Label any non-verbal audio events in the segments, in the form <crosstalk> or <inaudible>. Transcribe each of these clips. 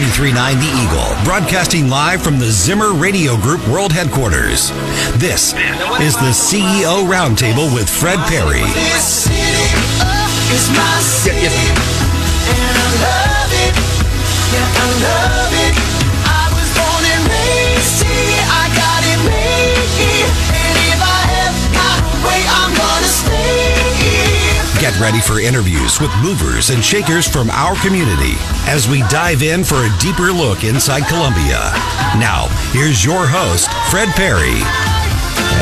93.9 The Eagle, broadcasting live from the Zimmer Radio Group World Headquarters. This is the CEO Roundtable with Fred Parry. This city, Get ready for interviews with movers and shakers from our community as we dive in for a deeper look inside Columbia. Now, here's your host, Fred Parry.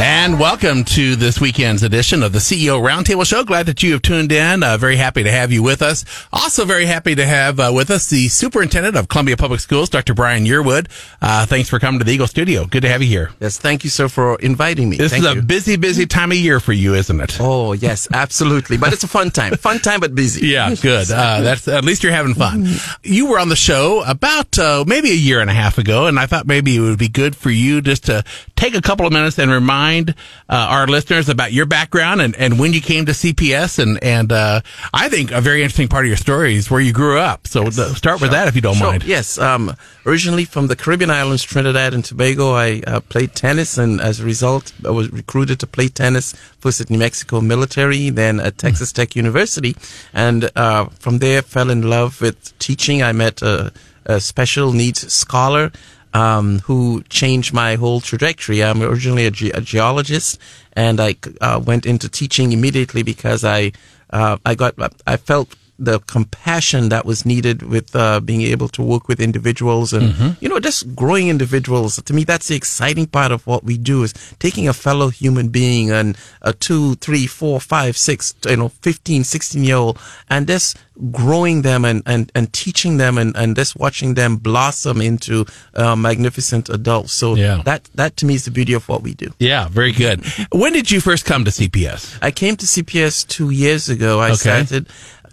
And welcome to this weekend's edition of the CEO Roundtable Show. Glad that you have tuned in. Uh, very happy to have you with us. Also very happy to have uh, with us the superintendent of Columbia Public Schools, Dr. Brian Yearwood. Uh, thanks for coming to the Eagle Studio. Good to have you here. Yes, thank you, sir, for inviting me. This Thank is a you. busy, busy time of year for you, isn't it? Oh, yes, absolutely. But it's a fun time. Fun time, but busy. Yeah, good. Uh, that's at least you're having fun. You were on the show about uh, maybe a year and a half ago, and I thought maybe it would be good for you just to take a couple of minutes and remind uh, our listeners about your background and, and when you came to CPS, and and uh, I think a very interesting part of your story is where you grew up. So uh, start with that if you don't Sure. mind. Yes. Um, originally from the Caribbean islands, Trinidad and Tobago, I uh, played tennis, and as a result, I was recruited to play tennis first at New Mexico Military, then at Texas Tech University, and uh, from there fell in love with teaching. I met a, a special needs scholar. Um, who changed my whole trajectory. I'm originally a, ge- a geologist, and I uh, went into teaching immediately because I uh, I got I felt the compassion that was needed with uh, being able to work with individuals and you know just growing individuals to me that's the exciting part of what we do is taking a fellow human being and a two three four five six you know 15 16 year old and just growing them and, and, and teaching them and, and just watching them blossom into uh, magnificent adults so Yeah. that that to me is the beauty of what we do Yeah, very good. <laughs> when did you first come to CPS? I came to CPS two years ago. I Okay. started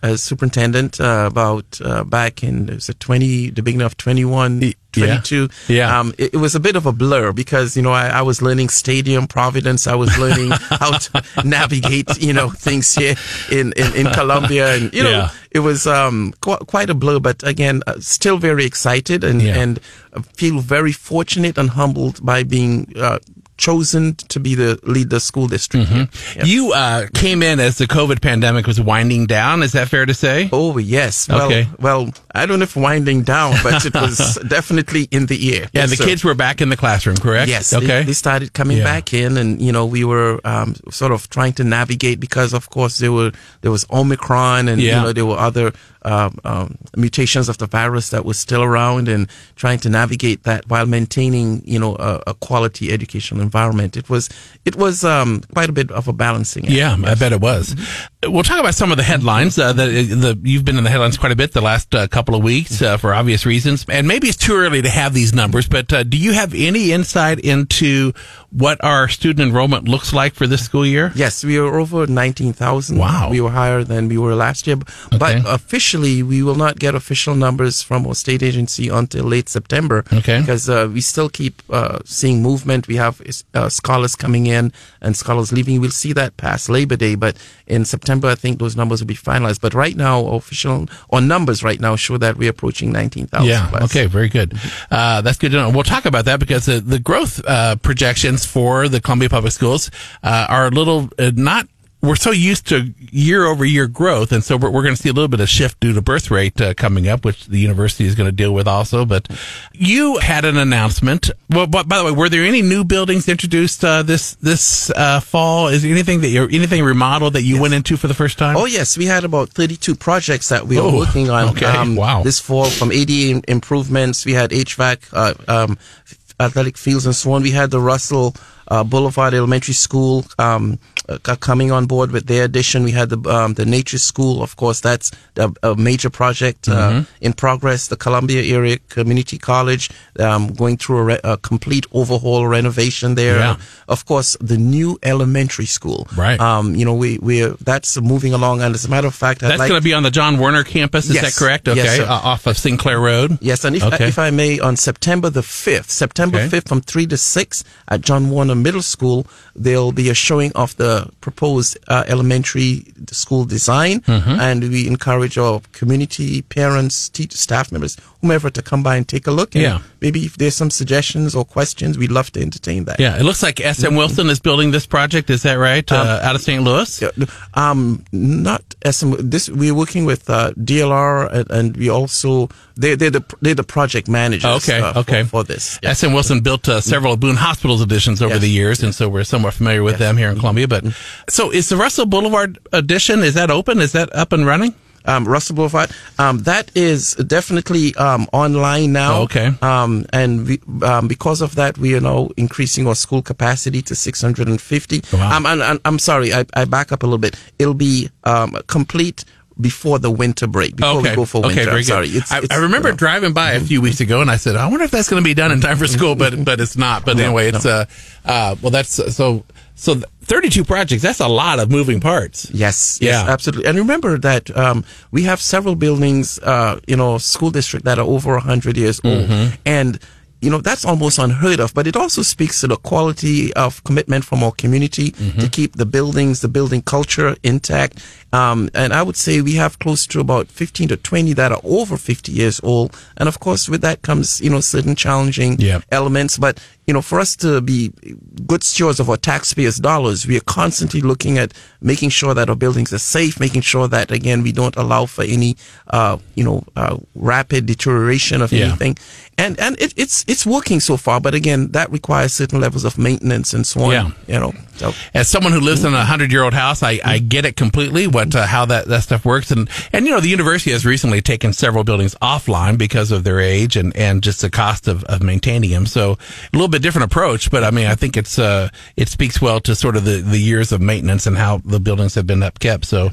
as superintendent uh, about uh, back in it was 20, the beginning of 21, yeah. 22. Yeah. Um, it, it was a bit of a blur because, you know, I, I was learning stadium providence. I was learning <laughs> how to navigate, you know, things here in, in, in Columbia. And, you know, Yeah. it was um, qu- quite a blur, but again, uh, still very excited and, Yeah. and feel very fortunate and humbled by being uh, chosen to be the lead the school district. here. Yeah. You uh, came in as the COVID pandemic was winding down. Is that fair to say? Oh yes. Well, Okay. well, I don't know if winding down, but it was <laughs> definitely in the air. Yeah, Yes, the sir. kids were back in the classroom, correct? Yes. they- Okay. They, started coming Yeah. back in, and you know we were um, sort of trying to navigate because, of course, there were there was Omicron, and Yeah. you know there were other um, um, mutations of the virus that was still around, and trying to navigate that while maintaining you know a, a quality educational environment. It was it was um, quite a bit of a balancing. act. Yeah, I bet it was. We'll talk about some of the headlines. Uh, the, the, you've been in the headlines quite a bit the last uh, couple of weeks uh, for obvious reasons, and maybe it's too early to have these numbers. But uh, do you have any insight into what our student enrollment looks like for this school year? Yes, we are over 19,000. Wow. We were higher than we were last year. Okay. But officially, we will not get official numbers from our state agency until late September. Okay. Because uh, we still keep uh, seeing movement. We have uh, scholars coming in and scholars leaving. We'll see that past Labor Day. But in September, I think those numbers will be finalized. But right now, official or numbers right now show that we're approaching 19,000. Yeah. Okay. Very good. Uh, that's good to know. We'll talk about that because the, the growth uh, projections for the Columbia Public Schools uh, are a little uh, not. We're so used to year over year growth, and so we're, we're going to see a little bit of shift due to birth rate uh, coming up, which the university is going to deal with also. But you had an announcement. Well, but by the way, were there any new buildings introduced uh, this this uh, fall? Is there anything that you're anything remodeled that you went into for the first time? Oh yes, we had about 32 projects that we Oh, are working on. okay. Wow. This fall, from ADA improvements, we had HVAC, uh, um, athletic fields, and so on. We had the Russell uh, Boulevard Elementary School um, coming on board with their addition. We had the um, the Nature School, of course, that's a, a major project uh, in progress. The Columbia Area Community College um, going through a, re- a complete overhaul renovation there. Yeah. Of course, the new elementary school. Right. Um, you know, we we that's moving along, and as a matter of fact, I'd That's like going to be on the John Warner campus. Is Yes. that correct? Okay, Yes, uh, off of Sinclair Road. Yes, and if, Okay. if I may, on September the 5th, September Okay. 5th from 3 to 6 at John Warner Middle School, there'll be a showing of the proposed uh, elementary school design, Mm-hmm. and we encourage our community, parents, teachers, staff members, whomever, to come by and take a look. And Yeah. maybe if there's some suggestions or questions, we'd love to entertain that. Yeah, it looks like SM Wilson is building this project. Is that right? uh, out of St. Louis. Yeah, Um, not SM. This we're working with uh, DLR, and, and we also they they're the they're the project managers. Okay, uh, for- okay. For, this. Yeah. SM Wilson built uh, several Boone Hospitals editions over Yes. the years, and so we're somewhat familiar with them here in Columbia. But so is the Russell Boulevard edition? Is that open? Is that up and running? um, Russell Boulevard. Um, that is definitely um, online now. Oh, okay. Um, and we, um, because of that, we are now increasing our school capacity to 650. Wow. Um, and, and I'm sorry, I, I back up a little bit. It'll be um, complete before the winter break. Before okay. we go for winter. okay, very good. sorry. It's, I, it's, I remember you know. driving by a few weeks ago, and I said, "I wonder if that's going to be done in time for school," but <laughs> but it's not. But anyway, it's uh, uh, well, that's so so. 32 projects. That's a lot of moving parts. Yes, Yeah. yes, absolutely. And remember that um, we have several buildings, uh, you know, school district that are over hundred years old, and you know that's almost unheard of. But it also speaks to the quality of commitment from our community to keep the buildings, the building culture intact. Um, and I would say we have close to about fifteen to twenty that are over fifty years old, and of course with that comes you know certain challenging Yeah. elements. But you know, for us to be good stewards of our taxpayers' dollars, we are constantly looking at making sure that our buildings are safe, making sure that again we don't allow for any, uh, you know, uh, rapid deterioration of Yeah. anything. And and it, it's it's working so far, but again, that requires certain levels of maintenance and so on. Yeah. You know, so as someone who lives in a hundred year old house, I, I get it completely what uh, how that, that stuff works and and you know the university has recently taken several buildings offline because of their age and, and just the cost of, of maintaining them. So a little bit different approach, but I mean I think it's uh it speaks well to sort of the, the years of maintenance and how the buildings have been upkept. So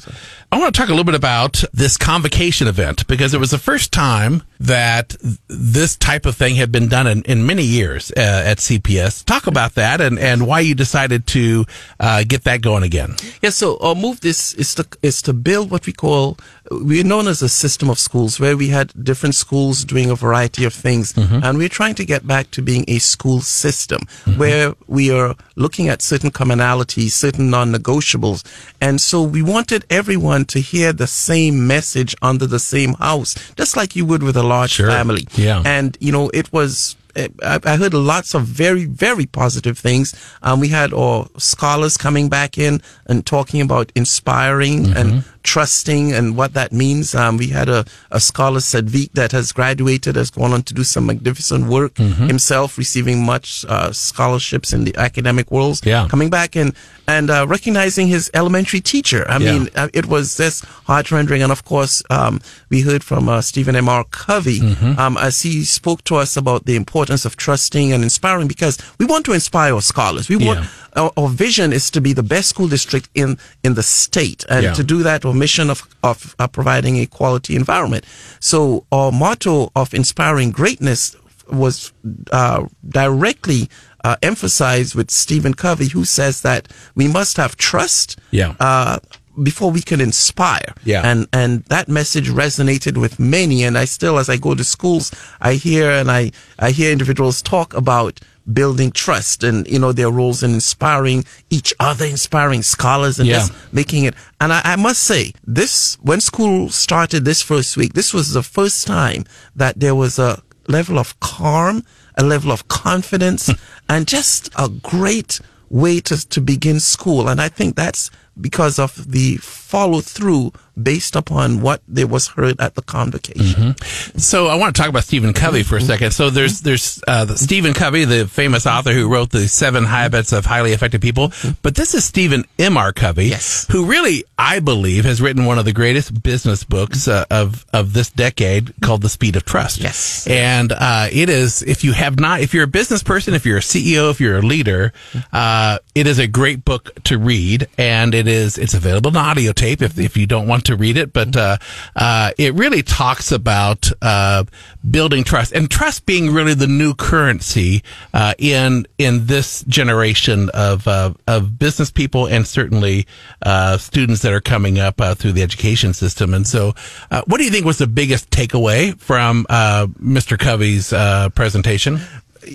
I want to talk a little bit about this convocation event because it was the first time that this type of thing had been done in, in many years uh, at CPS. Talk about that and, and why you decided to uh, get that going again. Yeah, so our move this is to is to build what we call we're known as a system of schools where we had different schools doing a variety of things, and we're trying to get back to being a school system where we are looking at certain commonalities, certain non-negotiables, and so we wanted everyone to hear the same message under the same house, just like you would with a large Sure. family. Yeah. and you know it was I, I heard lots of very, very positive things. Um, we had our scholars coming back in and talking about inspiring and trusting and what that means. Um, we had a, a scholar, Sadvik, that has graduated, has gone on to do some magnificent work himself, receiving much uh, scholarships in the academic world. Yeah. Coming back and, and uh, recognizing his elementary teacher. I Yeah. mean, uh, it was just heart rendering. And of course, um, we heard from uh, Stephen M. R. Covey Mm-hmm. um, as he spoke to us about the importance of trusting and inspiring because we want to inspire our scholars. We want Yeah. our, our vision is to be the best school district in in the state, and Yeah. to do that, our mission of of uh, providing a quality environment. So our motto of inspiring greatness was uh, directly uh, emphasized with Stephen Covey, who says that we must have trust. Yeah. Uh, before we can inspire. Yeah. And and that message resonated with many. And I still, as I go to schools, I hear and I I hear individuals talk about building trust and you know their roles in inspiring each other, inspiring scholars, and Yeah. just making it. And I, I must say, this when school started this first week, this was the first time that there was a level of calm, a level of confidence, hmm. and just a great way to, to begin school. And I think that's because of the follow through based upon what there was heard at the convocation. So I want to talk about Stephen Covey for a second. So there's there's uh, the Stephen Covey, the famous author who wrote the Seven Habits of Highly Effective People. But this is Stephen M. R. Covey, Yes. who really, I believe, has written one of the greatest business books uh, of of this decade called The Speed of Trust. Yes. and uh, it is if you have not, if you're a business person, if you're a CEO, if you're a leader, uh, it is a great book to read, and it is it's available in audio tape if if you don't want to read it. But uh, uh, it really talks about uh, building trust and trust being really the new currency uh, in in this generation of uh, of business people and certainly uh, students that are coming up uh, through the education system. And so, uh, what do you think was the biggest takeaway from uh, Mr. Covey's uh, presentation?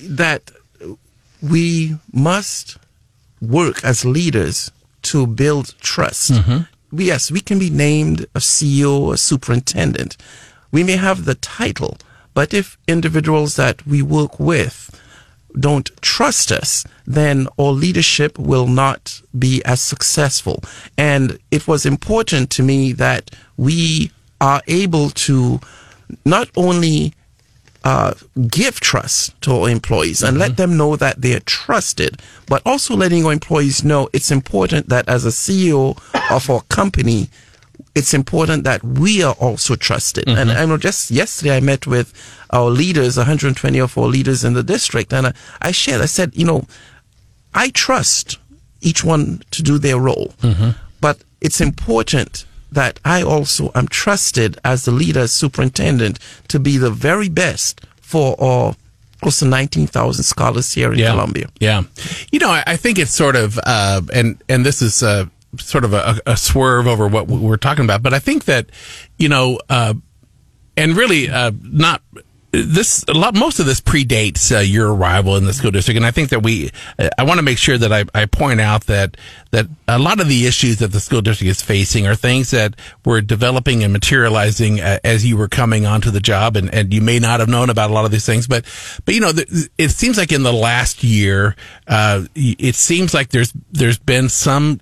That we must work as leaders to build trust. We- Yes, we can be named a CEO, a superintendent. We may have the title, but if individuals that we work with don't trust us, then our leadership will not be as successful. And it was important to me that we are able to not only uh, give trust to our employees and let mm-hmm. them know that they are trusted, but also letting our employees know it's important that as a CEO of our company, it's important that we are also trusted. And mm-hmm. I know just yesterday I met with our leaders, 120 of our leaders in the district, and I, I shared, I said, you know, I trust each one to do their role, mm-hmm. but it's important that I also am trusted as the leader, superintendent, to be the very best for our close to 19,000 scholars here in Columbia. Yeah. You know, I, I think it's sort of, uh, and, and this is, uh, sort of a, a swerve over what we're talking about, but I think that, you know, uh, and really, uh, not, this a lot most of this predates uh, your arrival in the school district. And i think that we uh, i want to make sure that I, I point out that that a lot of the issues that the school district is facing are things that were developing and materializing uh, as you were coming onto the job. And, and you may not have known about a lot of these things but but you know it seems like in the last year uh, it seems like there's there's been some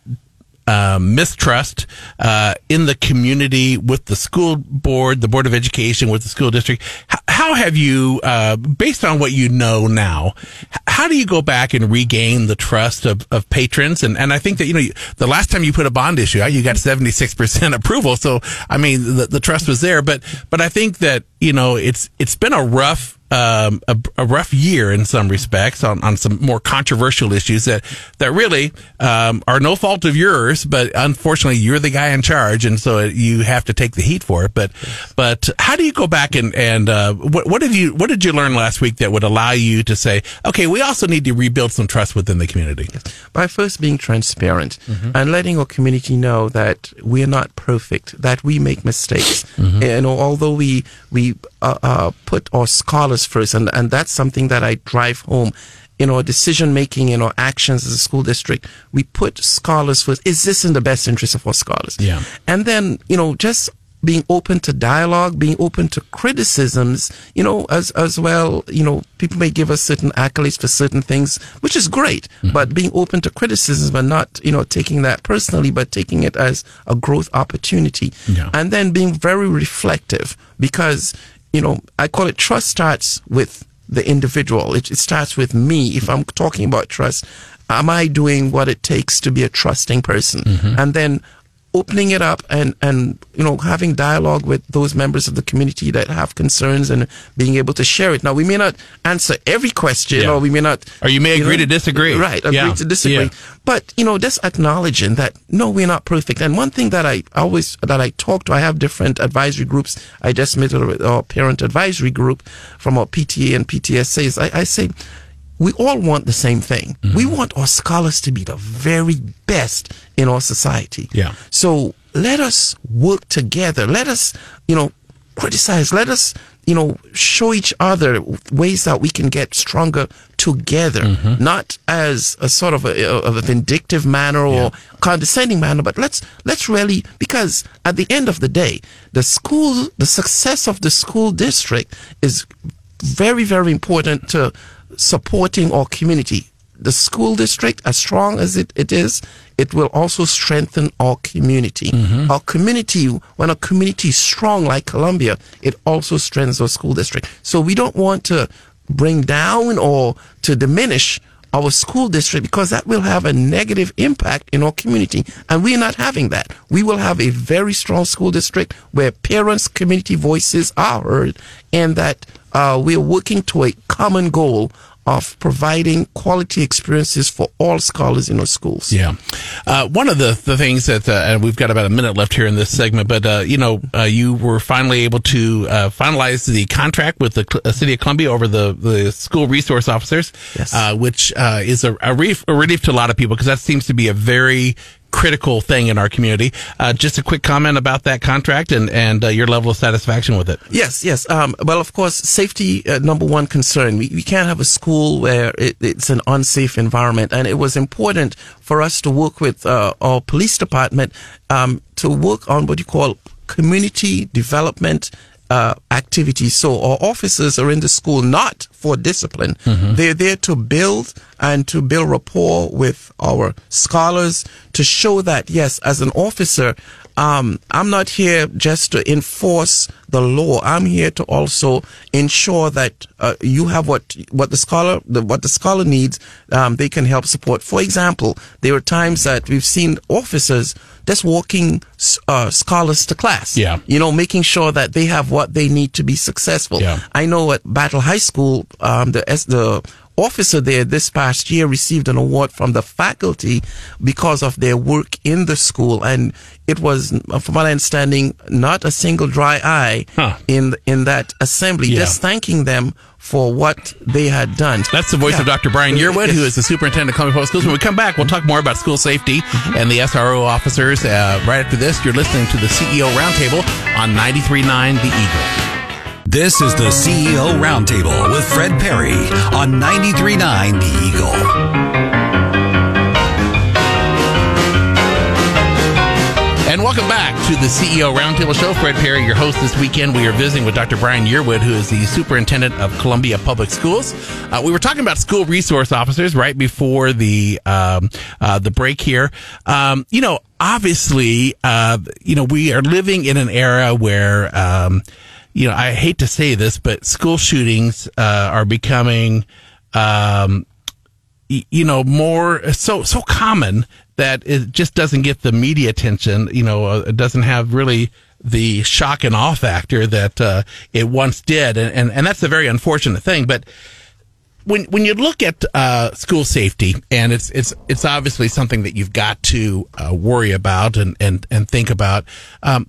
uh, mistrust uh, in the community with the school board, the board of education, with the school district. H- how have you, uh, based on what you know now, how do you go back and regain the trust of, of patrons? And and I think that you know you, the last time you put a bond issue out, you got seventy six percent <laughs> approval. So I mean the, the trust was there, but but I think that you know it's it's been a rough um, a, a rough year in some respects on, on some more controversial issues that that really um, are no fault of yours, but unfortunately you're the guy in charge, and so you have to take the heat for it. But but how do you go back and and uh, what what did you what did you learn last week that would allow you to say, okay, we also need to rebuild some trust within the community? by first being transparent and letting our community know that we're not perfect, that we make mistakes. You know, although we we uh, uh, put our scholars first, and and that's something that I drive home. In our decision making, in our actions as a school district, we put scholars first. Is this in the best interest of our scholars? Yeah. And then, you know, just being open to dialogue, being open to criticisms, you know, as as well, you know, people may give us certain accolades for certain things, which is great, mm-hmm. but being open to criticisms but not, you know, taking that personally, but taking it as a growth opportunity. Yeah. And then being very reflective because, you know, I call it trust starts with the individual. It, it starts with me. If I'm talking about trust, am I doing what it takes to be a trusting person? Mm-hmm. And then opening it up and, and, you know, having dialogue with those members of the community that have concerns and being able to share it. Now, we may not answer every question Yeah. or we may not. Or you may agree to disagree. Right. Agree Yeah. to disagree. Yeah. But, you know, just acknowledging that, no, we're not perfect. And one thing that I always, that I talk to, I have different advisory groups. I just met with our parent advisory group from our PTA and PTSAs. I, I say, we all want the same thing. Mm-hmm. We want our scholars to be the very best in our society. Yeah. So let us work together. Let us, you know, criticize. Let us, you know, show each other ways that we can get stronger together, Mm-hmm. not as a sort of a, of a vindictive manner or condescending manner, but let's let's really because at the end of the day, the school, the success of the school district is very very important to supporting our community the school district, as strong as it, it is, it will also strengthen our community. Our community, when a community is strong like Columbia, it also strengthens our school district. So we don't want to bring down or to diminish our school district because that will have a negative impact in our community. And we're not having that. We will have a very strong school district where parents, community voices are heard and that uh, we're working to a common goal of providing quality experiences for all scholars in our schools. Yeah. Uh, one of the, the things that, uh, and we've got about a minute left here in this segment, but, uh, you know, uh, you were finally able to, uh, finalize the contract with the city of Columbia over the, the school resource officers, Yes. uh, which, uh, is a, a, relief, a relief to a lot of people because that seems to be a very critical thing in our community. Uh, just a quick comment about that contract and and uh, your level of satisfaction with it. Yes, yes. Um, well, of course, safety uh, number one concern. We, we can't have a school where it, it's an unsafe environment, and it was important for us to work with uh, our police department um, to work on what you call community development uh, activities. So our officers are in the school not for discipline. They're there to build and to build rapport with our scholars to show that yes, as an officer, um, I'm not here just to enforce the law. I'm here to also ensure that uh, you have what what the scholar the, what the scholar needs. Um, they can help support. For example, there are times that we've seen officers just walking uh, scholars to class. Yeah. you know, making sure that they have what they need to be successful. Yeah. I know at Battle High School, um, the the officer there this past year received an award from the faculty because of their work in the school, and it was, uh, from my understanding, not a single dry eye Huh. in in that assembly. Yeah. Just thanking them for what they had done. That's the voice Yeah. of Dr. Brian Yearwood, who Yes. is the superintendent of Columbia Public Schools. When we come back, we'll talk more about school safety and the SRO officers. Uh, right after this, you're listening to the CEO Roundtable on 93.9 The Eagle. This is the CEO Roundtable with Fred Parry on 93.9 The Eagle. And welcome back to the CEO Roundtable Show. Fred Parry, your host this weekend. We are visiting with Dr. Brian Yearwood, who is the superintendent of Columbia Public Schools. Uh, we were talking about school resource officers right before the um, uh, the break here. Um, you know, obviously, uh, you know, we are living in an era where. Um, you know, I hate to say this, but school shootings uh, are becoming um, you know more so so common that it just doesn't get the media attention you know uh, it doesn't have really the shock and awe factor that uh, it once did and, and and that's a very unfortunate thing but when when you look at uh, school safety, and it's it's it's obviously something that you've got to uh, worry about and and and think about. Um,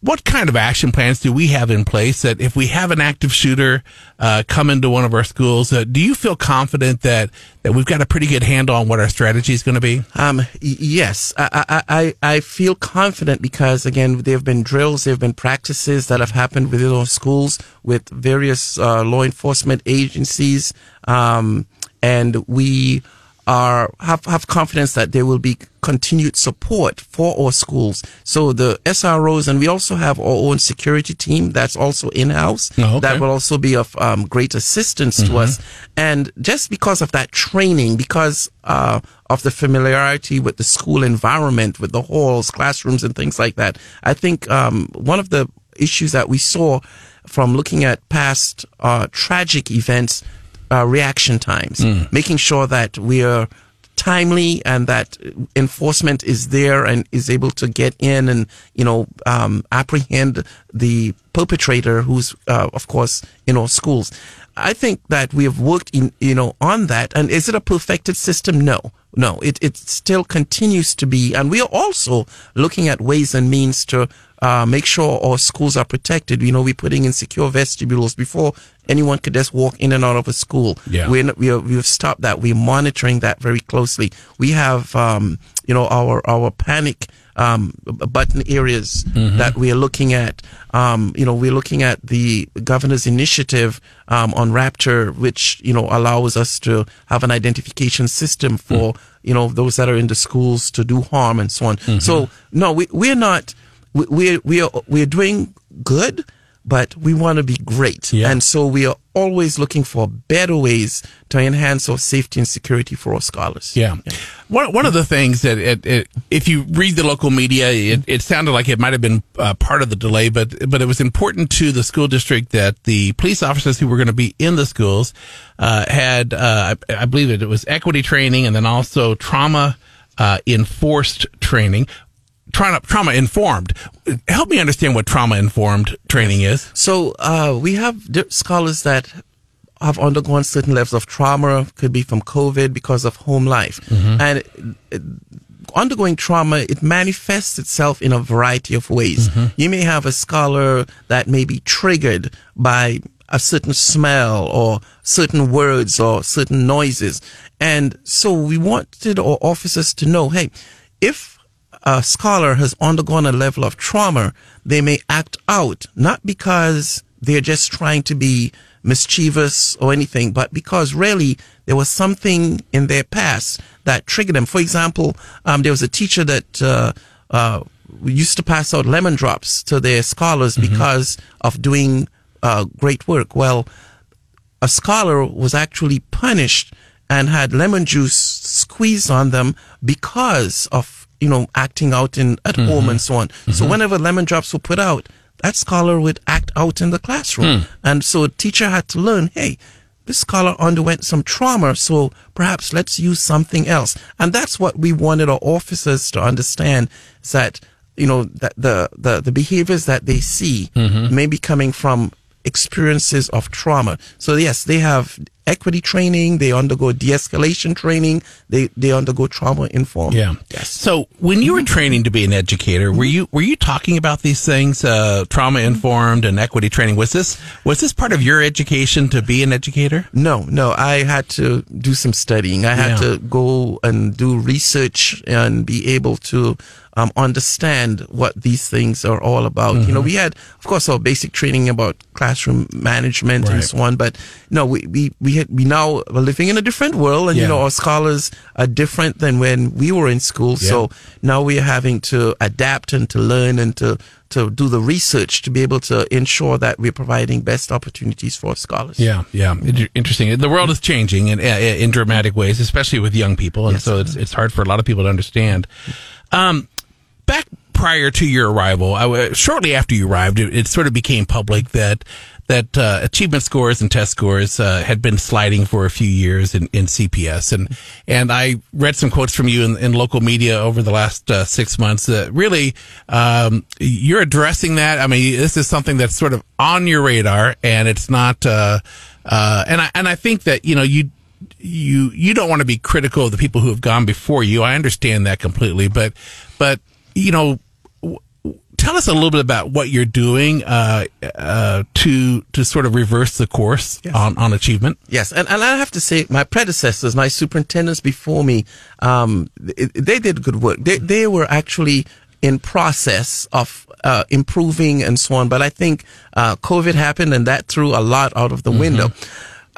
what kind of action plans do we have in place that if we have an active shooter uh, come into one of our schools, uh, do you feel confident that that we've got a pretty good handle on what our strategy is going to be? Um, yes, I, I, I, feel confident because again, there have been drills, there have been practices that have happened within our schools with various uh, law enforcement agencies, um, and we are have, have confidence that there will be continued support for our schools. So the SROs, and we also have our own security team that's also in house Oh, okay. that will also be of um, great assistance to us. And just because of that training, because uh, of the familiarity with the school environment, with the halls, classrooms, and things like that, I think um, one of the issues that we saw from looking at past uh, tragic events, uh, reaction times, making sure that we are timely and that enforcement is there and is able to get in and you know um, apprehend the perpetrator who's uh, of course in our schools. I think that we have worked in you know on that. And is it a perfected system? No. No. It, it still continues to be. And we are also looking at ways and means to uh, make sure our schools are protected you know we're putting in secure vestibules before anyone could just walk in and out of a school Yeah. we're, we are, we've stopped that. We're monitoring that very closely. We have, um, you know, our, our panic, um, button areas that we are looking at. Um, you know, we're looking at the governor's initiative, um, on Raptor, which, you know, allows us to have an identification system for, you know, those that are in the schools to do harm and so on. So, no, we, we're not, we, we are, we're doing good but we want to be great. Yeah. And so we are always looking for better ways to enhance our safety and security for our scholars. Yeah. One, one of the things that it, it, if you read the local media, it, it sounded like it might have been uh, part of the delay, but but it was important to the school district that the police officers who were going to be in the schools uh, had, uh, I, I believe that it was equity training and then also trauma uh, enforced training. Trauma, trauma informed. Help me understand what trauma informed training is. So uh, we have scholars that have undergone certain levels of trauma, could be from COVID because of home life. And uh, undergoing trauma, it manifests itself in a variety of ways. You may have a scholar that may be triggered by a certain smell or certain words or certain noises. And so we wanted our officers to know, hey, if a scholar has undergone a level of trauma, they may act out, not because they're just trying to be mischievous or anything, but because really there was something in their past that triggered them. For example, um, there was a teacher that uh, uh, used to pass out lemon drops to their scholars because of doing uh, great work. Well, a scholar was actually punished and had lemon juice squeezed on them because of you know acting out in at mm-hmm. home and so on. So mm-hmm. whenever lemon drops were put out, that scholar would act out in the classroom, hmm. and so a teacher had to learn, hey. This scholar underwent some trauma, so perhaps let's use something else. And that's what we wanted our officers to understand is that, you know, that the, the, the behaviors that they see mm-hmm. may be coming from experiences of trauma. So yes, they have equity training, they undergo de-escalation training, they, they undergo trauma informed. Yeah. Yes. So when you were training to be an educator, were you were you talking about these things, uh, trauma informed and equity training? Was this was this part of your education to be an educator? No, no, I had to do some studying. I had Yeah. to go and do research and be able to um, understand what these things are all about. You Mm-hmm. know, we had, of course, our basic training about classroom management and so on, but no, we, we, we had, we now are living in a different world and, you know, our scholars are different than when we were in school. So now we are having to adapt and to learn and to, to do the research to be able to ensure that we're providing best opportunities for scholars. Yeah, yeah, interesting. The world is changing in in dramatic ways, especially with young people, and so it's it's hard for a lot of people to understand. Um, back prior to your arrival, I, shortly after you arrived, it, it sort of became public that that uh, achievement scores and test scores uh, had been sliding for a few years in, in CPS, and and I read some quotes from you in, in local media over the last uh, six months. That really, um, you're addressing that. I mean, this is something that's sort of on your radar, and it's not. Uh, uh, and I and I think that you know you you you don't want to be critical of the people who have gone before you. I understand that completely, but but you know, tell us a little bit about what you're doing uh, uh, to to sort of reverse the course on on achievement. Yes, and, and I have to say, my predecessors, my superintendents before me, um, they, they did good work. They they were actually in process of uh, improving and so on. But I think uh, COVID happened, and that threw a lot out of the window.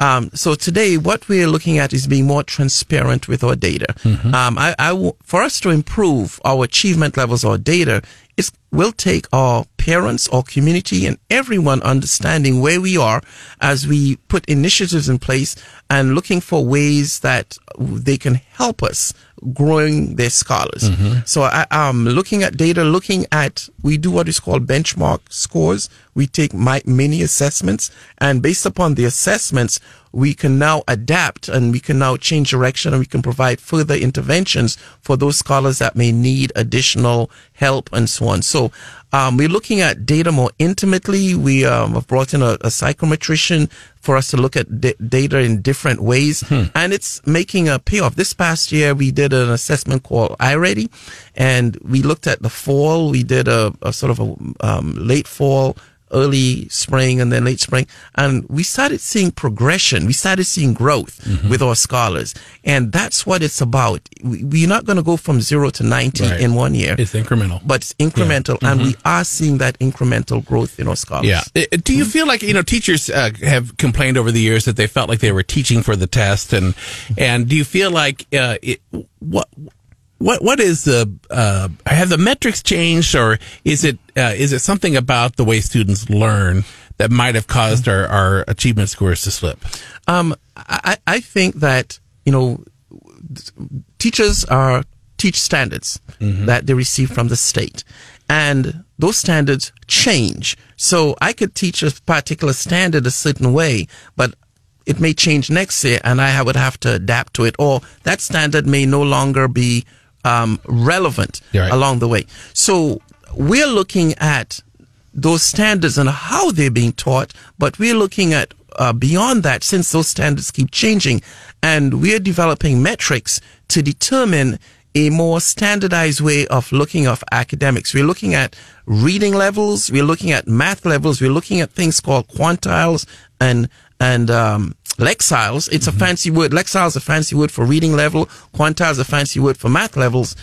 Um, so today, what we're looking at is being more transparent with our data. Um, I, I w- for us to improve our achievement levels, our data, is will take our parents, our community, and everyone understanding where we are as we put initiatives in place and looking for ways that they can help us growing their scholars. So I, um, looking at data, looking at, we do what is called benchmark scores. We take my, many assessments and based upon the assessments, we can now adapt and we can now change direction and we can provide further interventions for those scholars that may need additional help and so on. So, um, we're looking at data more intimately. We um, have brought in a, a psychometrician for us to look at d- data in different ways, and it's making a payoff. This past year, we did an assessment called iReady, and we looked at the fall. We did a, a sort of a um, late fall early spring and then late spring. And we started seeing progression. We started seeing growth with our scholars. And that's what it's about. We, we're not going to go from zero to 90 Right. in one year, It's incremental. but it's incremental. And we are seeing that incremental growth in our scholars. Yeah. Do you feel like you know teachers uh, have complained over the years that they felt like they were teaching for the test, and and do you feel like uh, it, what what what is the uh, have the metrics changed, or is it uh, is it something about the way students learn that might have caused our, our achievement scores to slip? Um, I, I think that, you know, teachers are teach standards that they receive from the state. And those standards change. So I could teach a particular standard a certain way, but it may change next year and I would have to adapt to it or that standard may no longer be um, relevant right. along the way. So we're looking at those standards and how they're being taught, but we're looking at uh, beyond that since those standards keep changing and we're developing metrics to determine a more standardized way of looking of academics. We're looking at reading levels, we're looking at math levels, we're looking at things called quantiles and and um, lexiles. It's a fancy word. Lexile is a fancy word for reading level. Quantile is a fancy word for math levels.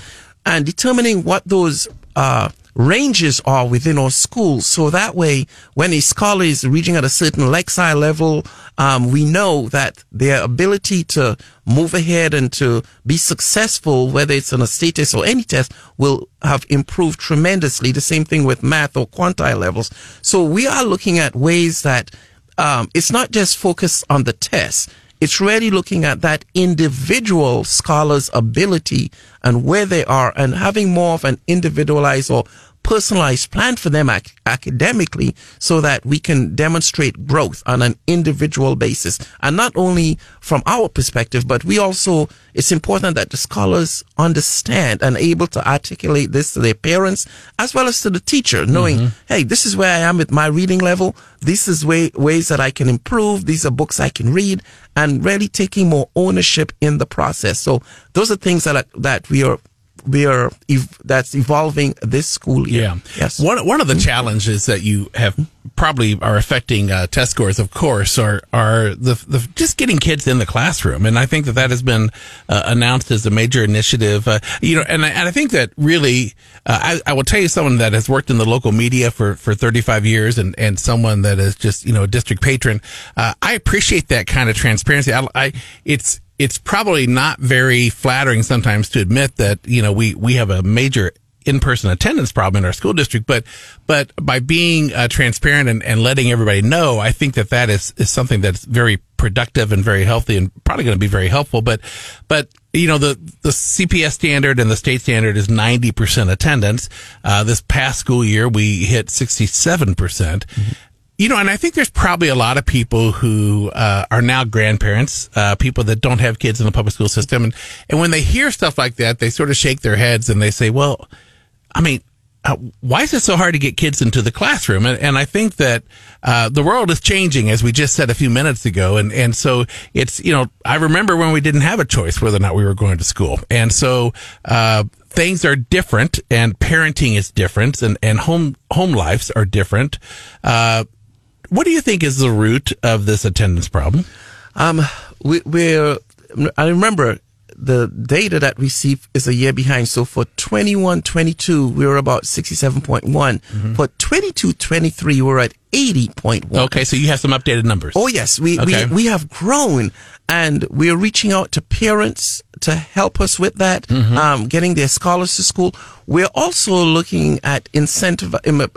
and determining what those uh, ranges are within our schools. So that way, when a scholar is reaching at a certain Lexile level, um, we know that their ability to move ahead and to be successful, whether it's on a state test or any test, will have improved tremendously. The same thing with math or quantile levels. So we are looking at ways that um, it's not just focused on the test. It's really looking at that individual scholar's ability and where they are and having more of an individualized or personalized plan for them ac- academically so that we can demonstrate growth on an individual basis. And not only from our perspective, but we also, it's important that the scholars understand and able to articulate this to their parents as well as to the teacher, knowing, mm-hmm. hey, this is where I am with my reading level. This is way, ways that I can improve. These are books I can read and really taking more ownership in the process. So those are things that, are, that we are we are ev- that's evolving this school year. Yeah. Yes. One one of the challenges that you have probably are affecting uh, test scores, of course, are are the, the just getting kids in the classroom, and I think that that has been uh, announced as a major initiative. Uh, you know, and I, and I think that really, uh, I, I will tell you someone that has worked in the local media for for 35 years, and and someone that is just you know a district patron. Uh, I appreciate that kind of transparency. I, I it's it's probably not very flattering sometimes to admit that you know we we have a major in-person attendance problem in our school district but but by being uh, transparent and, and letting everybody know i think that that is, is something that's very productive and very healthy and probably going to be very helpful. But but you know the the cps standard and the state standard is 90% attendance. Uh, this past school year we hit 67% you know, and I think there's probably a lot of people who uh, are now grandparents, uh, people that don't have kids in the public school system, and and when they hear stuff like that, they sort of shake their heads and they say, "Well, I mean." Uh, why is it so hard to get kids into the classroom? And, and I think that uh, the world is changing, as we just said a few minutes ago. And and so it's you know I remember when we didn't have a choice whether or not we were going to school, and so uh, things are different, and parenting is different, and and home home lives are different. Uh, what do you think is the root of this attendance problem? Um, we, we're, I remember the data that we see is a year behind. So for 21, 22, we were about 67.1. Mm-hmm. For 22, 23, we're at 80.1. Okay, so you have some updated numbers. Oh yes, we, Okay. we we have grown, and we are reaching out to parents to help us with that, Mm-hmm. um, getting their scholars to school. We're also looking at incentive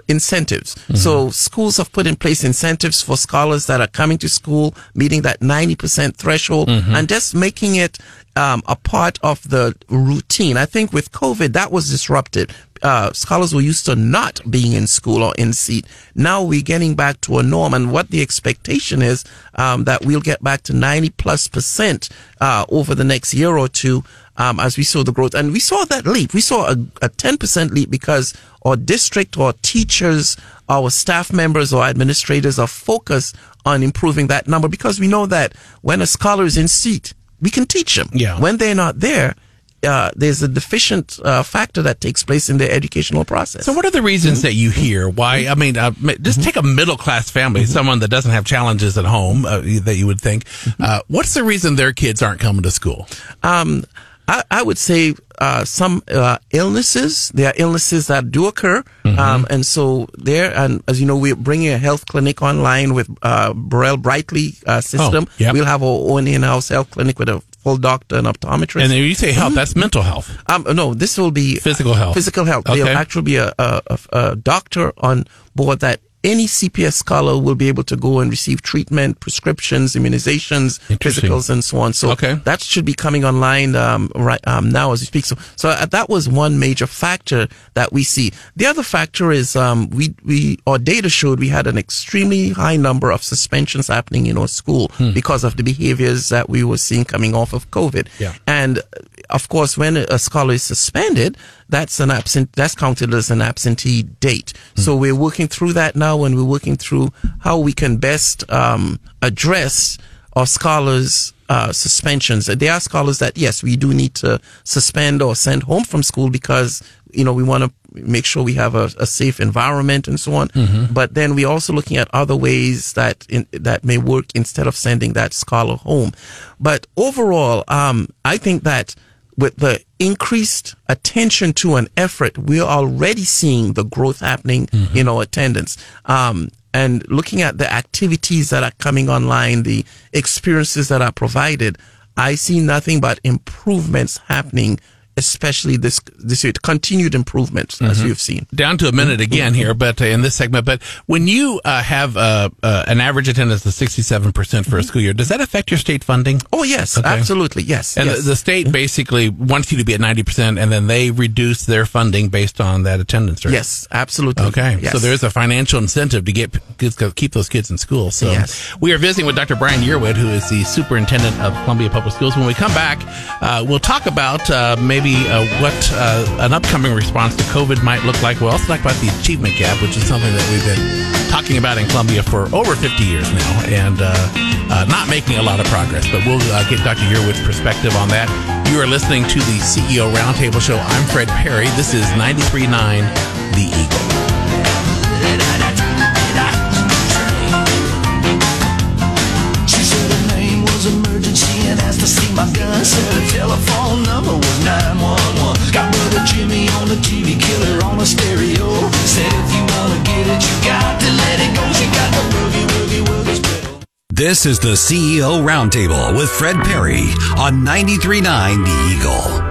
incentives. Mm-hmm. So schools have put in place incentives for scholars that are coming to school, meeting that ninety percent threshold, Mm-hmm. and just making it um, a part of the routine. I think with COVID that was disrupted uh, scholars were used to not being in school or in seat. Now we're getting back to a norm, and what the expectation is um, that we'll get back to 90 plus percent uh, over the next year or two um, as we saw the growth. And we saw that leap. We saw a, a 10% leap because our district, our teachers, our staff members our administrators are focused on improving that number because we know that when a scholar is in seat, we can teach them. Yeah. When they're not there, uh, there's a deficient uh, factor that takes place in the educational process. So, what are the reasons that you hear why? I mean, uh, just take a middle class family, someone that doesn't have challenges at home uh, that you would think. Uh, what's the reason their kids aren't coming to school? Um, I, I would say uh, some uh, illnesses. There are illnesses that do occur, Mm-hmm. um, and so there. And as you know, we're bringing a health clinic online with uh, Burrell Brightli uh, system. Oh, yep. We'll have our own in-house health clinic with a full doctor and optometrist. And you say health, that's mental health. Um, no, this will be Physical health. Physical health. Okay. There'll actually be a, a, a doctor on board that any CPS scholar will be able to go and receive treatment, prescriptions, immunizations, physicals, and so on. So Okay. that should be coming online um, right um, now as we speak. So, so uh, that was one major factor that we see. The other factor is um, we we our data showed we had an extremely high number of suspensions happening in our school because of the behaviors that we were seeing coming off of COVID. Yeah. And of course, when a scholar is suspended, that's an absent, that's counted as an absentee date. So we're working through that now and we're working through how we can best, um, address our scholars, uh, suspensions. There are scholars that, yes, we do need to suspend or send home from school because, you know, we want to make sure we have a, a safe environment and so on. But then we're also looking at other ways that, in, that may work instead of sending that scholar home. But overall, um, I think that with the increased attention to an effort, we're already seeing the growth happening in our attendance. Um, and looking at the activities that are coming online, the experiences that are provided, I see nothing but improvements happening, especially this this year, continued improvements as you've seen. down to a minute again here, but uh, in this segment. But when you uh, have uh, uh, an average attendance of sixty-seven percent for a school year, does that affect your state funding? Oh yes, Okay. absolutely, yes. And yes. the, the state basically wants you to be at ninety percent, and then they reduce their funding based on that attendance rate. yes, absolutely. Okay, Yes. so there's a financial incentive to get keep those kids in school. So Yes. we are visiting with Dr. Brian Yearwood, who is the superintendent of Columbia Public Schools. When we come back, uh, we'll talk about uh, maybe uh, what uh, an upcoming response to COVID might look like. We'll also talk about the achievement gap, which is something that we've been talking about in Columbia for over 50 years now, and uh, uh, not making a lot of progress. But we'll uh, get Dr. Yearwood's perspective on that. You are listening to the CEO Roundtable Show. I'm Fred Parry. This is 93.9 The Eagle. This is the CEO Roundtable with Fred Parry on 93.9 The Eagle.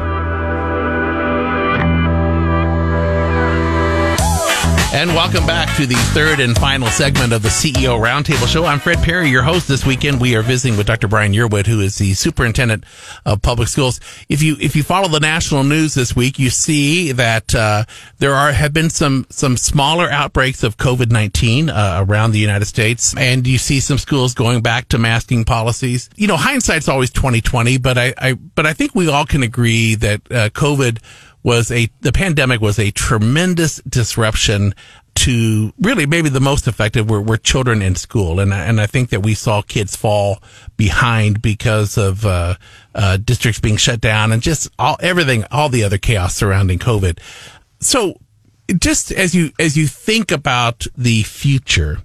And welcome back to the third and final segment of the CEO Roundtable Show. I'm Fred Parry, your host this weekend. We are visiting with Dr. Brian Yearwood, who is the superintendent of public schools. If you if you follow the national news this week, you see that uh, there are have been some some smaller outbreaks of COVID nineteen uh, around the United States, and you see some schools going back to masking policies. You know, hindsight's always twenty twenty, but I, I but I think we all can agree that uh, COVID was a the pandemic was a tremendous disruption to really maybe the most effective were, were children in school and and I think that we saw kids fall behind because of uh, uh, districts being shut down and just all everything all the other chaos surrounding COVID. So just as you as you think about the future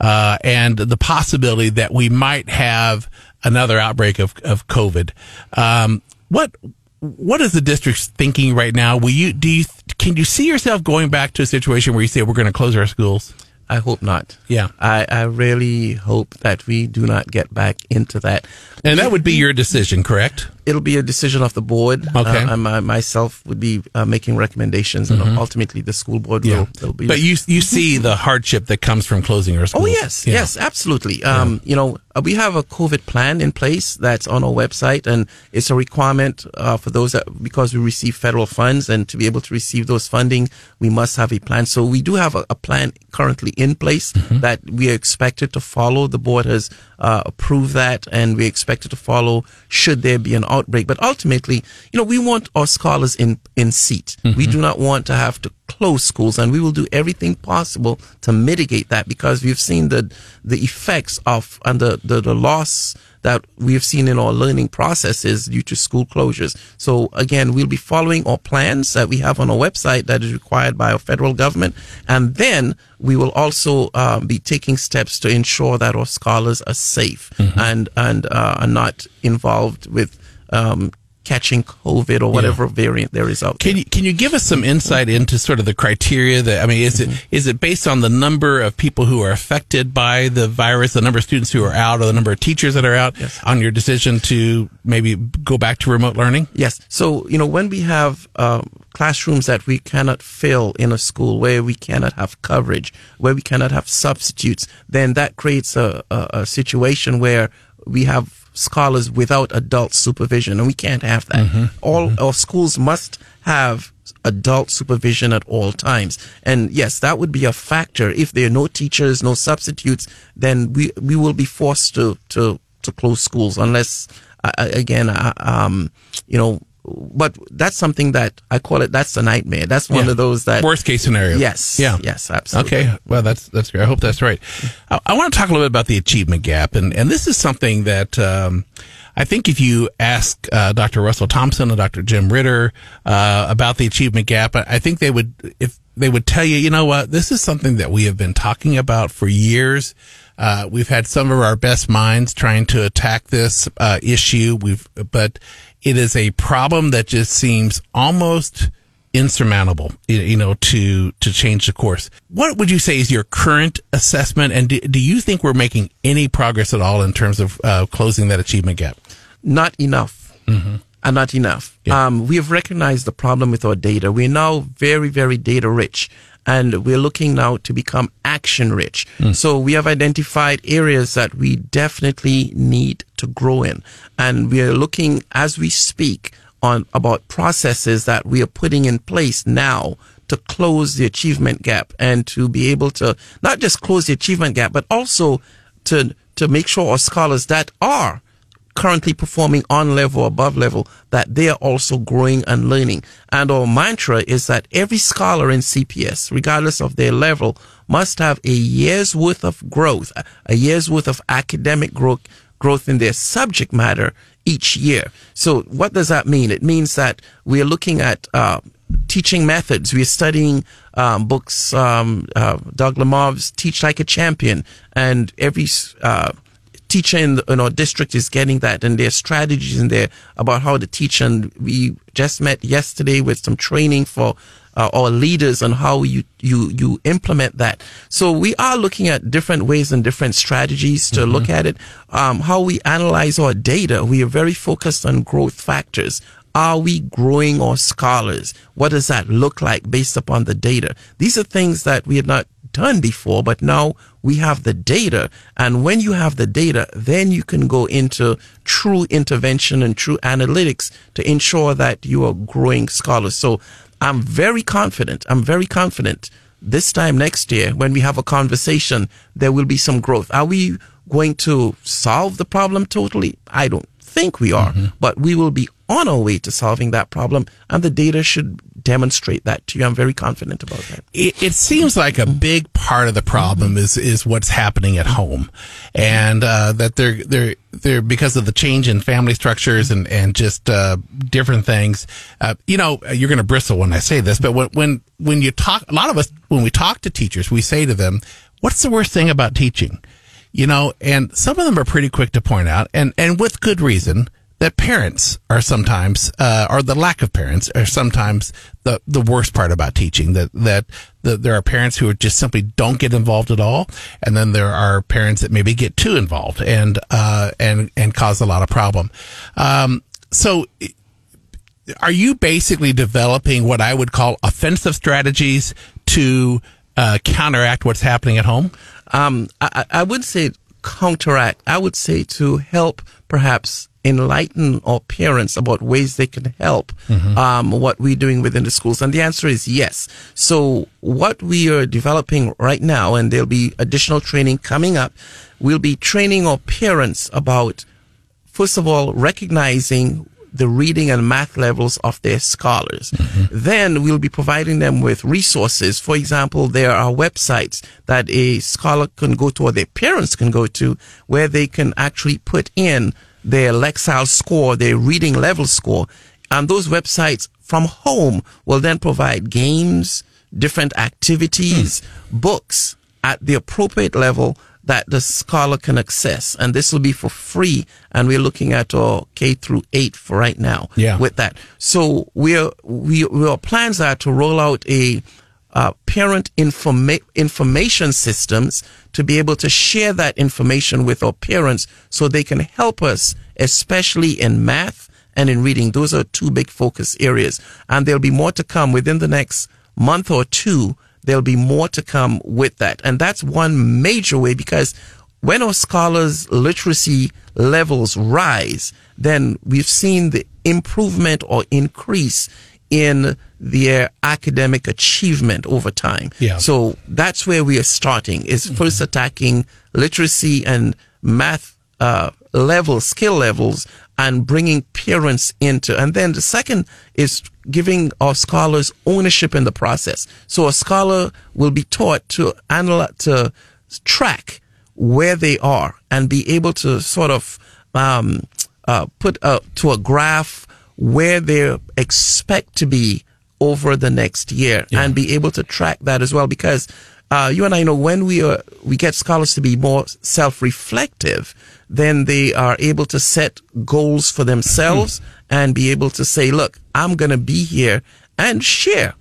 uh, and the possibility that we might have another outbreak of of COVID, um, what what is the district thinking right now? Will you do you can you see yourself going back to a situation where you say we're going to close our schools? I hope not. Yeah. I, I really hope that we do not get back into that. And that would be your decision, correct? It'll be a decision of the board. Okay. Uh, I myself would be uh, making recommendations, and ultimately the school board will. will be But you you <laughs> see the hardship that comes from closing our schools. Oh yes, Yeah. yes, absolutely. Um, you know, uh, we have a COVID plan in place that's on our website, and it's a requirement uh, for those that because we receive federal funds, and to be able to receive those funding, we must have a plan. So we do have a, a plan currently in place Mm-hmm. that we are expected to follow. The board has uh, approved that, and we expected to follow should there be an outbreak. But ultimately, you know, we want our scholars in in seat. Mm-hmm. We do not want to have to close schools, and we will do everything possible to mitigate that because we've seen the the effects of and the the, the loss that we've seen in our learning processes due to school closures. So again, we'll be following our plans that we have on our website that is required by our federal government, and then we will also uh, be taking steps to ensure that our scholars are safe and and uh, are not involved with. Um, catching COVID or whatever variant there is out there. Can you can you give us some insight into sort of the criteria that I mean is Mm-hmm. it is it based on the number of people who are affected by the virus, the number of students who are out, or the number of teachers that are out on your decision to maybe go back to remote learning? Yes. So, you know, when we have um, classrooms that we cannot fill in a school, where we cannot have coverage, where we cannot have substitutes, then that creates a, a, a situation where we have scholars without adult supervision, and we can't have that. All our schools must have adult supervision at all times. And yes, that would be a factor. If there are no teachers, no substitutes, then we, we will be forced to, to, to close schools unless, uh, again, uh, um, you know, but that's something that I call it, that's a nightmare. That's one Yeah. of those that. Worst case scenario. Yes. Yeah. Yes, absolutely. Okay. Well, that's that's great. I hope that's right. I, I want to talk a little bit about the achievement gap, and and this is something that. Um, I think if you ask uh, Dr. Russell Thompson and Dr. Jim Ritter uh, about the achievement gap, I I think they would if they would tell you, you know what, this is something that we have been talking about for years. Uh, we've had some of our best minds trying to attack this uh, issue. We've, but it is a problem that just seems almost insurmountable, you- know, to, to change the course. What would you say is your current assessment? And do, do you think we're making any progress at all in terms of uh, closing that achievement gap? not enough. And not enough. Yeah. Um, we have recognized the problem with our data. We're now very, very data rich. And we're looking now to become action rich. Mm. So we have identified areas that we definitely need to grow in. And we are looking as we speak on about processes that we are putting in place now to close the achievement gap and to be able to not just close the achievement gap, but also to, to make sure our scholars that are currently performing on level, above level, that they are also growing and learning. And our mantra is that every scholar in CPS, regardless of their level, must have a year's worth of growth, a year's worth of academic growth, growth in their subject matter each year. So what does that mean? It means that we are looking at, uh, teaching methods. We're studying um, books, um, uh, Doug Lemov's Teach Like a Champion, and every uh, teacher in, the, in our district is getting that and there's strategies in there about how to teach and we just met yesterday with some training for uh, our leaders on how you, you, you implement that. So we are looking at different ways and different strategies to look at it. Um, how we analyze our data. We are very focused on growth factors. Are we growing our scholars? What does that look like based upon the data? These are things that we had not done before, but now we have the data. And when you have the data, then you can go into true intervention and true analytics to ensure that you are growing scholars. So I'm very confident. I'm very confident this time next year when we have a conversation, there will be some growth. Are we going to solve the problem totally? I don't think we are, but we will be on our way to solving that problem and the data should demonstrate that to you. I'm very confident about that. it, it seems like a big part of the problem is is what's happening at home, and uh, that they're they're they're because of the change in family structures and and just uh, different things. Uh, you know, you're going to bristle when I say this, but when when when you talk, a lot of us when we talk to teachers, we say to them, "What's the worst thing about teaching?" You know, and some of them are pretty quick to point out, and and with good reason that parents are sometimes, uh, or the lack of parents are sometimes the, the worst part about teaching. That, that, that there are parents who just simply don't get involved at all. And then there are parents that maybe get too involved and, uh, and, and cause a lot of problem. Um, so are you basically developing what I would call offensive strategies to, uh, counteract what's happening at home? Um, I, I would say counteract. I would say to help perhaps enlighten our parents about ways they can help um, what we're doing within the schools? And the answer is yes. So what we are developing right now, and there'll be additional training coming up, we'll be training our parents about, first of all, recognizing the reading and math levels of their scholars. Mm-hmm. Then we'll be providing them with resources. For example, there are websites that a scholar can go to or their parents can go to where they can actually put in their Lexile score, their reading level score. And those websites from home will then provide games, different activities, hmm. books at the appropriate level that the scholar can access. And this will be for free. And we're looking at our K through eight for right now Yeah. with that. So we're, we, our plans are to roll out a, uh, parent informa- information systems to be able to share that information with our parents so they can help us, especially in math and in reading. Those are two big focus areas. And there'll be more to come within the next month or two. There'll be more to come with that. And that's one major way because when our scholars literacy levels rise, then we've seen the improvement or increase in their academic achievement over time. Yeah. So that's where we are starting is first attacking literacy and math, uh, level, skill levels and bringing parents into, and then the second is giving our scholars ownership in the process. So a scholar will be taught to analyze, to track where they are and be able to sort of, um, uh, put uh, to a graph where they expect to be over the next year and be able to track that as well because uh, you and I know when we are, we get scholars to be more self-reflective, then they are able to set goals for themselves and be able to say, look, I'm going to be here and share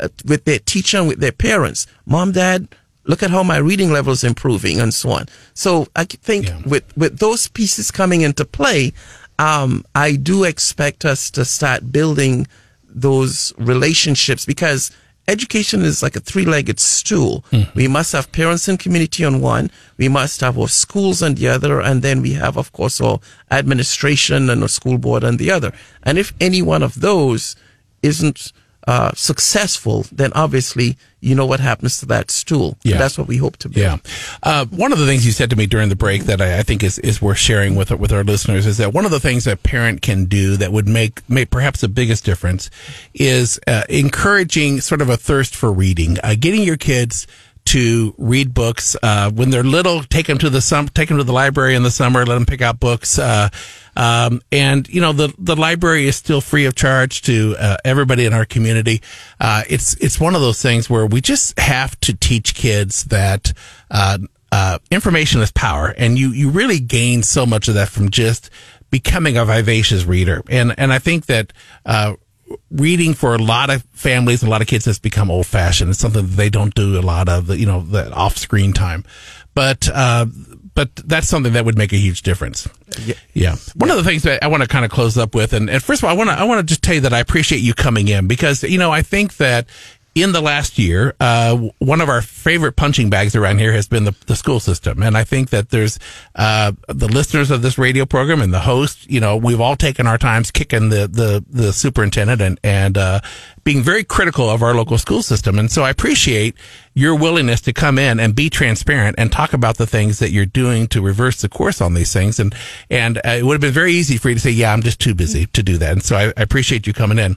uh, with their teacher and with their parents. Mom, dad, look at how my reading level is improving and so on. So I think Yeah. with, with those pieces coming into play, um, I do expect us to start building those relationships because education is like a three-legged stool. We must have parents and community on one. We must have our schools on the other. And then we have, of course, our administration and our school board on the other. And if any one of those isn't uh, successful, then obviously you know what happens to that stool. Yeah. That's what we hope to be. Yeah. Uh, one of the things you said to me during the break that I, I think is, is worth sharing with with our listeners is that one of the things a parent can do that would make make perhaps the biggest difference is uh, encouraging sort of a thirst for reading, uh, getting your kids to read books uh, when they're little. Take them to the sum, take them to the library in the summer. Let them pick out books. Uh, um, and you know the the library is still free of charge to uh, everybody in our community. Uh, it's it's one of those things where we just have to teach kids that. Uh, uh, information is power, and you you really gain so much of that from just becoming a vivacious reader. And and I think that uh, reading for a lot of families, a lot of kids has become old fashioned. It's something that they don't do a lot of, you know, the off screen time. But, uh, but that's something that would make a huge difference. Yeah. One of the things that I want to kind of close up with, and, and first of all, I want to, I want to just tell you that I appreciate you coming in because, you know, I think that in the last year, uh, one of our favorite punching bags around here has been the, the school system. And I think that there's, uh, the listeners of this radio program and the host, you know, we've all taken our times kicking the, the, the superintendent and, and, uh, being very critical of our local school system. And so I appreciate your willingness to come in and be transparent and talk about the things that you're doing to reverse the course on these things. And, and uh, it would have been very easy for you to say, yeah, I'm just too busy to do that. And so I, I appreciate you coming in.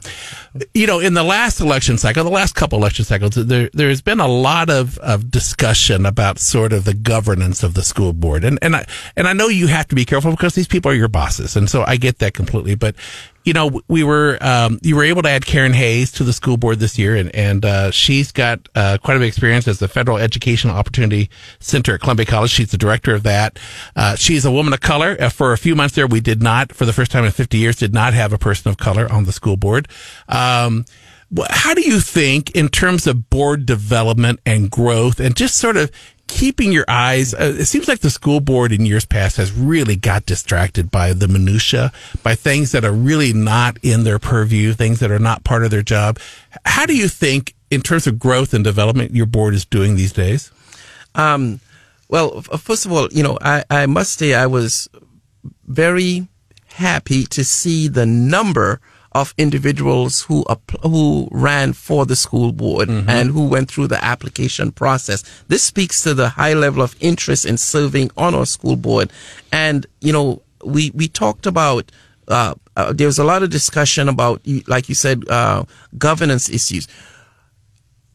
You know, in the last election cycle, the last couple election cycles, there, there's been a lot of, of discussion about sort of the governance of the school board. And, and I, and I know you have to be careful because these people are your bosses. And so I get that completely. But, you know, we were, um, you were able to add Karen Hayes to the school board this year, and, and, uh, she's got, uh, quite a bit of experience as the Federal Educational Opportunity Center at Columbia College. She's the director of that. Uh, she's a woman of color. Uh, for a few months there, we did not, for the first time in 50 years, did not have a person of color on the school board. Um, how do you think in terms of board development and growth and just sort of keeping your eyes uh, it seems like the school board in years past has really got distracted by the minutia by things that are really not in their purview things that are not part of their job. How do you think in terms of growth and development your board is doing these days? Um, well, f- first of all, you know, I, I must say I was very happy to see the number of individuals who who ran for the school board and who went through the application process. This speaks to the high level of interest in serving on our school board. And you know, we we talked about. Uh, uh, there was a lot of discussion about, like you said, uh, governance issues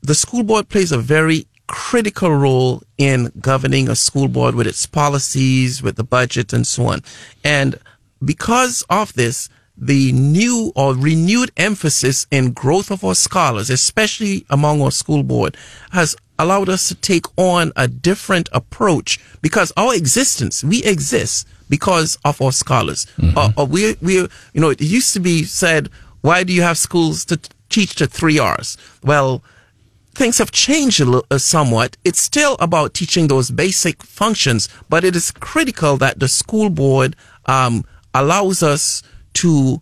the school board plays a very critical role in governing a school board with its policies, with the budget, and so on. And because of this, the new or renewed emphasis in growth of our scholars, especially among our school board, has allowed us to take on a different approach because our existence, we exist because of our scholars. Uh, uh, we, we, you know, it used to be said, why do you have schools to teach to three R's? Well, things have changed a little, uh, somewhat. It's still about teaching those basic functions, but it is critical that the school board um, allows us to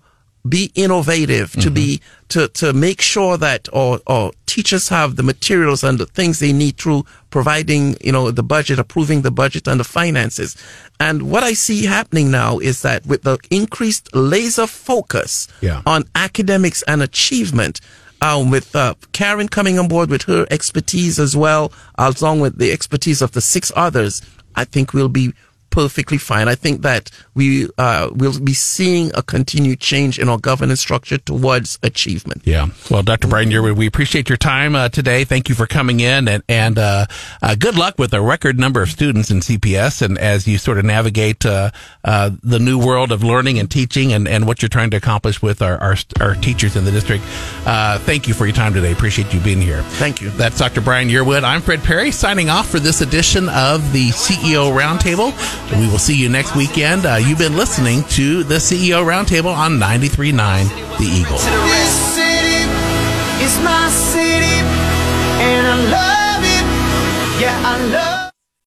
be innovative, to be to to make sure that our, our teachers have the materials and the things they need through providing, you know, the budget, approving the budget and the finances. And what I see happening now is that with the increased laser focus Yeah. on academics and achievement, um, with uh, Karen coming on board with her expertise as well, along with the expertise of the six others, I think we'll be perfectly fine. I think that we uh, will be seeing a continued change in our governance structure towards achievement. Yeah. Well, Dr. Brian Yearwood, we appreciate your time uh, today. Thank you for coming in and, and uh, uh, good luck with a record number of students in CPS and as you sort of navigate uh, uh, the new world of learning and teaching and, and what you're trying to accomplish with our, our, our teachers in the district. Uh, thank you for your time today. Appreciate you being here. Thank you. That's Dr. Brian Yearwood. I'm Fred Parry signing off for this edition of the CEO Roundtable. We will see you next weekend. Uh, you've been listening to the CEO Roundtable on 93.9 The Eagle. This city is my city, and I love it. Yeah, I love